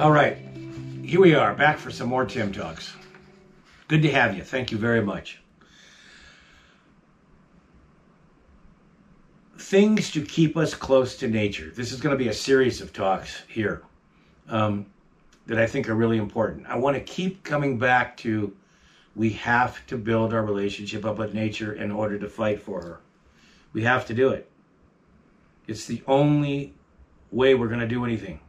All right, here we are, back for some more Tim Talks. Good to have you. Thank you very much. Things to keep us close to nature. This is going to be a series of talks here um, that I think are really important. I want to keep coming back to we have to build our relationship up with nature in order to fight for her. We have to do it. It's the only way we're going to do anything.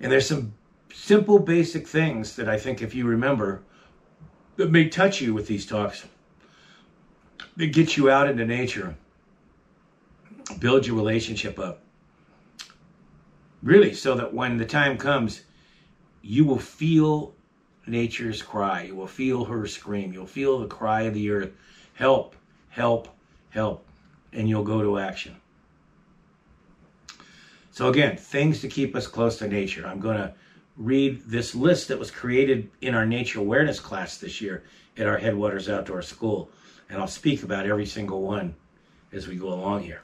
And there's some simple, basic things that I think, if you remember, that may touch you with these talks, that get you out into nature, build your relationship up. Really, so that when the time comes, you will feel nature's cry. You will feel her scream. You'll feel the cry of the earth help, help, help. And you'll go to action. So, again, things to keep us close to nature. I'm going to read this list that was created in our nature awareness class this year at our Headwaters Outdoor School. And I'll speak about every single one as we go along here.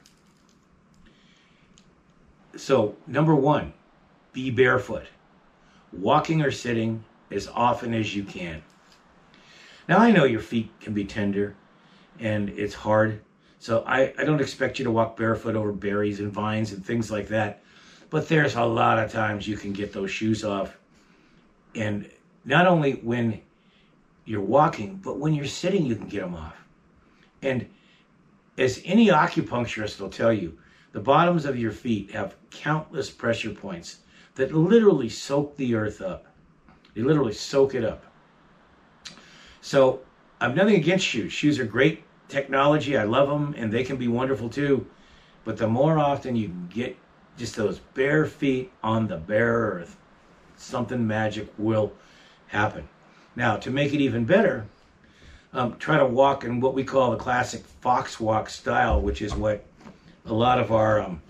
So, number one, be barefoot, walking or sitting as often as you can. Now, I know your feet can be tender and it's hard, so I, I don't expect you to walk barefoot over berries and vines and things like that. But there's a lot of times you can get those shoes off. And not only when you're walking, but when you're sitting, you can get them off. And as any acupuncturist will tell you, the bottoms of your feet have countless pressure points that literally soak the earth up. They literally soak it up. So I've nothing against shoes. Shoes are great technology. I love them and they can be wonderful too. But the more often you get just those bare feet on the bare earth, something magic will happen. Now, to make it even better, um, try to walk in what we call the classic fox walk style, which is what a lot of our um,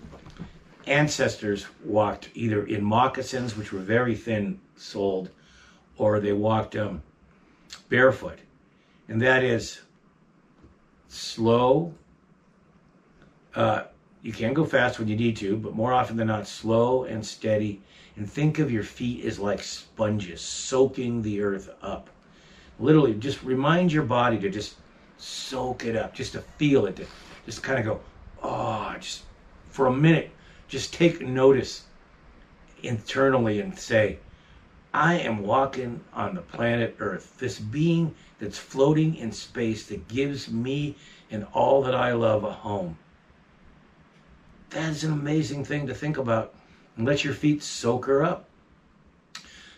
ancestors walked either in moccasins, which were very thin soled, or they walked um, barefoot. And that is slow. Uh, you can go fast when you need to, but more often than not, slow and steady. And think of your feet as like sponges soaking the earth up. Literally, just remind your body to just soak it up, just to feel it, to just kind of go, oh, just for a minute, just take notice internally and say, I am walking on the planet Earth, this being that's floating in space that gives me and all that I love a home. That is an amazing thing to think about and let your feet soak her up.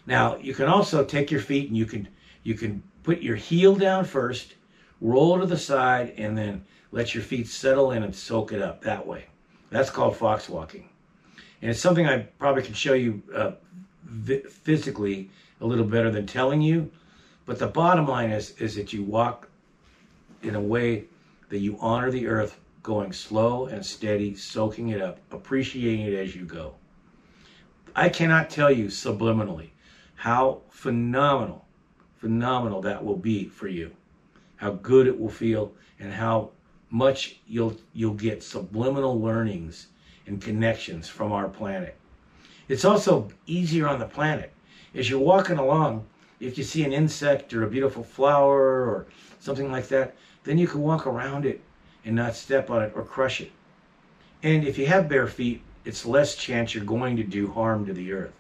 Now, you can also take your feet and you can you can put your heel down first, roll to the side, and then let your feet settle in and soak it up that way. That's called fox walking. And it's something I probably can show you uh, physically a little better than telling you. But the bottom line is, is that you walk in a way that you honor the earth, going slow and steady, soaking it up, appreciating it as you go. I cannot tell you subliminally how phenomenal, phenomenal that will be for you, how good it will feel, and how much you'll you'll get subliminal learnings and connections from our planet. It's also easier on the planet. As you're walking along, if you see an insect or a beautiful flower or something like that, then you can walk around it and not step on it or crush it. And if you have bare feet, it's less chance you're going to do harm to the earth.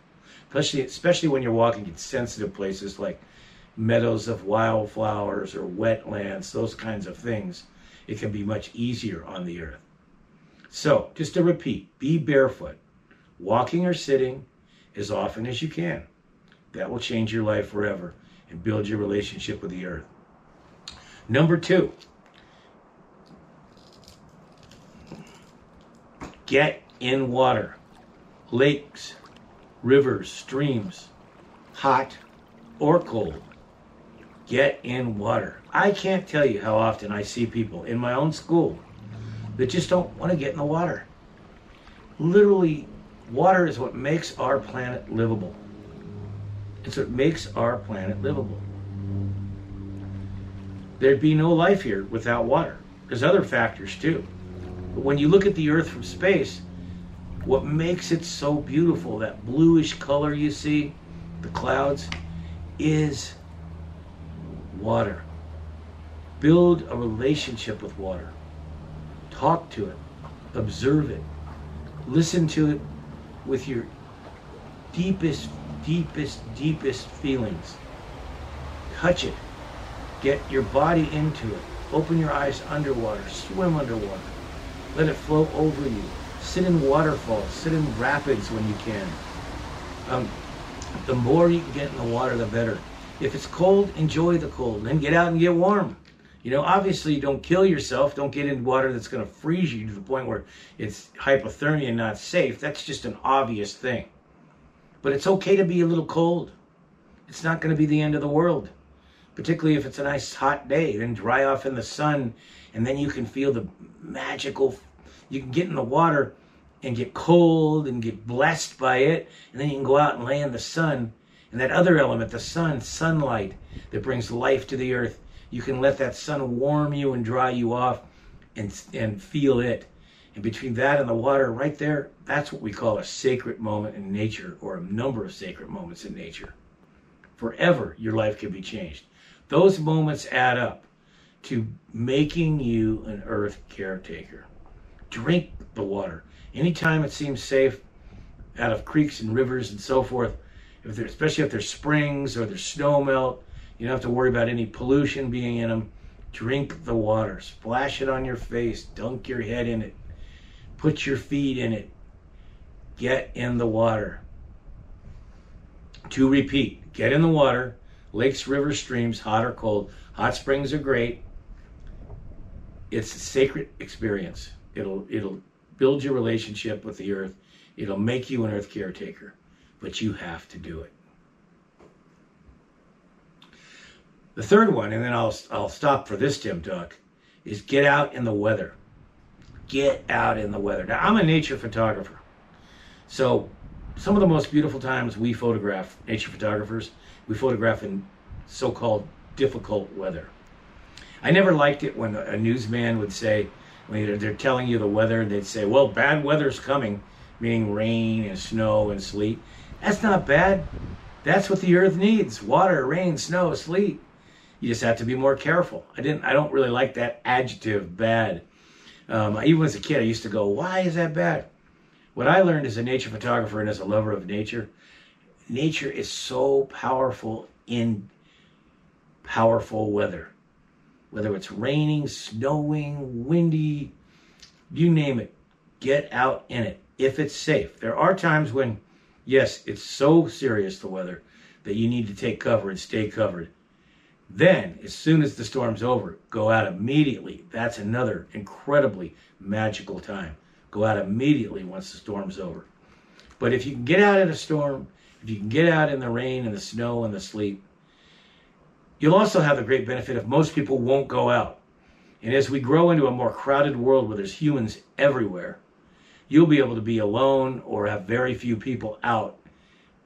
Especially, especially when you're walking in sensitive places like meadows of wildflowers or wetlands, those kinds of things. It can be much easier on the earth. So, just to repeat, be barefoot, walking or sitting as often as you can. That will change your life forever and build your relationship with the earth. Number two, get in water, lakes, rivers, streams, hot or cold. Get in water. I can't tell you how often I see people in my own school that just don't want to get in the water. Literally, water is what makes our planet livable. It's what makes our planet livable. There'd be no life here without water. There's other factors too. But when you look at the Earth from space, What makes it so beautiful, that bluish color you see, the clouds, is water. Build a relationship with water. Talk to it. Observe it. Listen to it with your deepest, deepest, deepest feelings. Touch it. Get your body into it. Open your eyes underwater. Swim underwater. Let it flow over you. Sit in waterfalls. Sit in rapids when you can. Um, the more you can get in the water, the better. If it's cold, enjoy the cold. Then get out and get warm. You know, obviously, don't kill yourself. Don't get in water that's going to freeze you to the point where it's hypothermia and not safe. That's just an obvious thing. But it's okay to be a little cold. It's not going to be the end of the world, particularly if it's a nice hot day. Then dry off in the sun, and then you can feel the magical. You can get in the water and get cold and get blessed by it, and then you can go out and lay in the sun. And that other element, the sun, sunlight that brings life to the earth, you can let that sun warm you and dry you off and, and feel it. And between that and the water right there, that's what we call a sacred moment in nature or a number of sacred moments in nature. Forever, your life can be changed. Those moments add up to making you an earth caretaker. Drink the water. Anytime it seems safe, out of creeks and rivers and so forth, if there, especially if there's springs or there's snow melt, you don't have to worry about any pollution being in them. Drink the water, splash it on your face, dunk your head in it, put your feet in it, get in the water. To repeat, get in the water, lakes, rivers, streams, hot or cold. Hot springs are great. It's a sacred experience. It'll it'll build your relationship with the earth. It'll make you an earth caretaker, but you have to do it. The third one, and then I'll I'll stop for this Tim Talk, is get out in the weather. Get out in the weather. Now I'm a nature photographer, so some of the most beautiful times we photograph nature photographers, we photograph in so-called difficult weather. I never liked it when a newsman would say, when they're telling you the weather, they'd say, well, bad weather's coming, meaning rain and snow and sleet. That's not bad. That's what the earth needs water, rain, snow, sleet. You just have to be more careful. I didn't. I don't really like that adjective, bad. Um, even as a kid, I used to go, "Why is that bad?" What I learned as a nature photographer and as a lover of nature, nature is so powerful in powerful weather. Whether it's raining, snowing, windy, you name it, get out in it if it's safe. There are times when, yes, it's so serious the weather that you need to take cover and stay covered. Then, as soon as the storm's over, go out immediately. That's another incredibly magical time. Go out immediately once the storm's over. But if you can get out in a storm, if you can get out in the rain and the snow and the sleet, you'll also have the great benefit of most people won't go out. And as we grow into a more crowded world where there's humans everywhere, you'll be able to be alone or have very few people out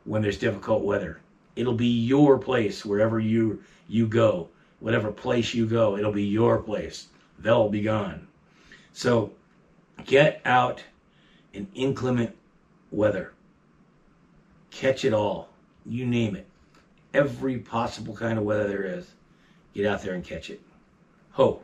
when there's difficult weather. It'll be your place wherever you you go, whatever place you go, it'll be your place. They'll be gone. So get out in inclement weather. Catch it all. You name it. Every possible kind of weather there is. Get out there and catch it. Ho.